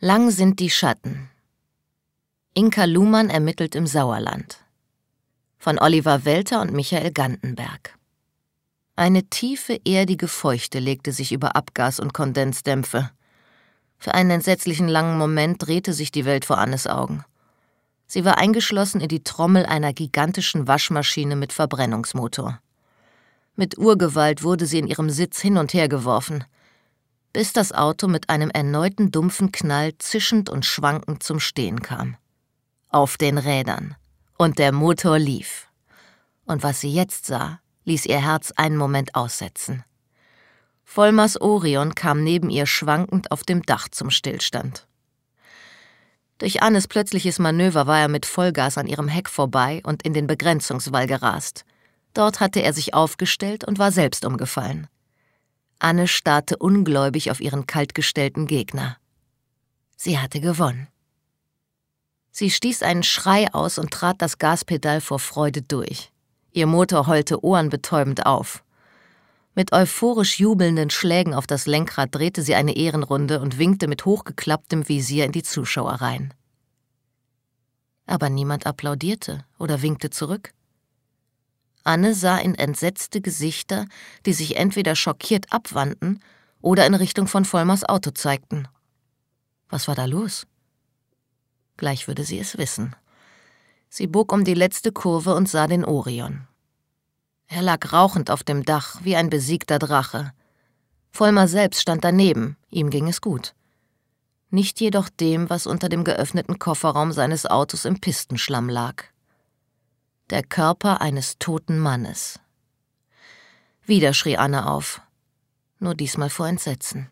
Lang sind die Schatten. Inka Luhmann ermittelt im Sauerland. Von Oliver Welter und Michael Gantenberg. Eine tiefe, erdige Feuchte legte sich über Abgas- und Kondensdämpfe. Für einen entsetzlichen langen Moment drehte sich die Welt vor Annes Augen. Sie war eingeschlossen in die Trommel einer gigantischen Waschmaschine mit Verbrennungsmotor. Mit Urgewalt wurde sie in ihrem Sitz hin und her geworfen bis das Auto mit einem erneuten dumpfen Knall zischend und schwankend zum Stehen kam. Auf den Rädern. Und der Motor lief. Und was sie jetzt sah, ließ ihr Herz einen Moment aussetzen. Vollmers Orion kam neben ihr schwankend auf dem Dach zum Stillstand. Durch Annes plötzliches Manöver war er mit Vollgas an ihrem Heck vorbei und in den Begrenzungswall gerast. Dort hatte er sich aufgestellt und war selbst umgefallen. Anne starrte ungläubig auf ihren kaltgestellten Gegner. Sie hatte gewonnen. Sie stieß einen Schrei aus und trat das Gaspedal vor Freude durch. Ihr Motor heulte ohrenbetäubend auf. Mit euphorisch jubelnden Schlägen auf das Lenkrad drehte sie eine Ehrenrunde und winkte mit hochgeklapptem Visier in die Zuschauer rein. Aber niemand applaudierte oder winkte zurück. Anne sah in entsetzte Gesichter, die sich entweder schockiert abwandten oder in Richtung von Vollmers Auto zeigten. Was war da los? Gleich würde sie es wissen. Sie bog um die letzte Kurve und sah den Orion. Er lag rauchend auf dem Dach wie ein besiegter Drache. Vollmer selbst stand daneben, ihm ging es gut. Nicht jedoch dem, was unter dem geöffneten Kofferraum seines Autos im Pistenschlamm lag der Körper eines toten Mannes. Wieder schrie Anne auf, nur diesmal vor Entsetzen.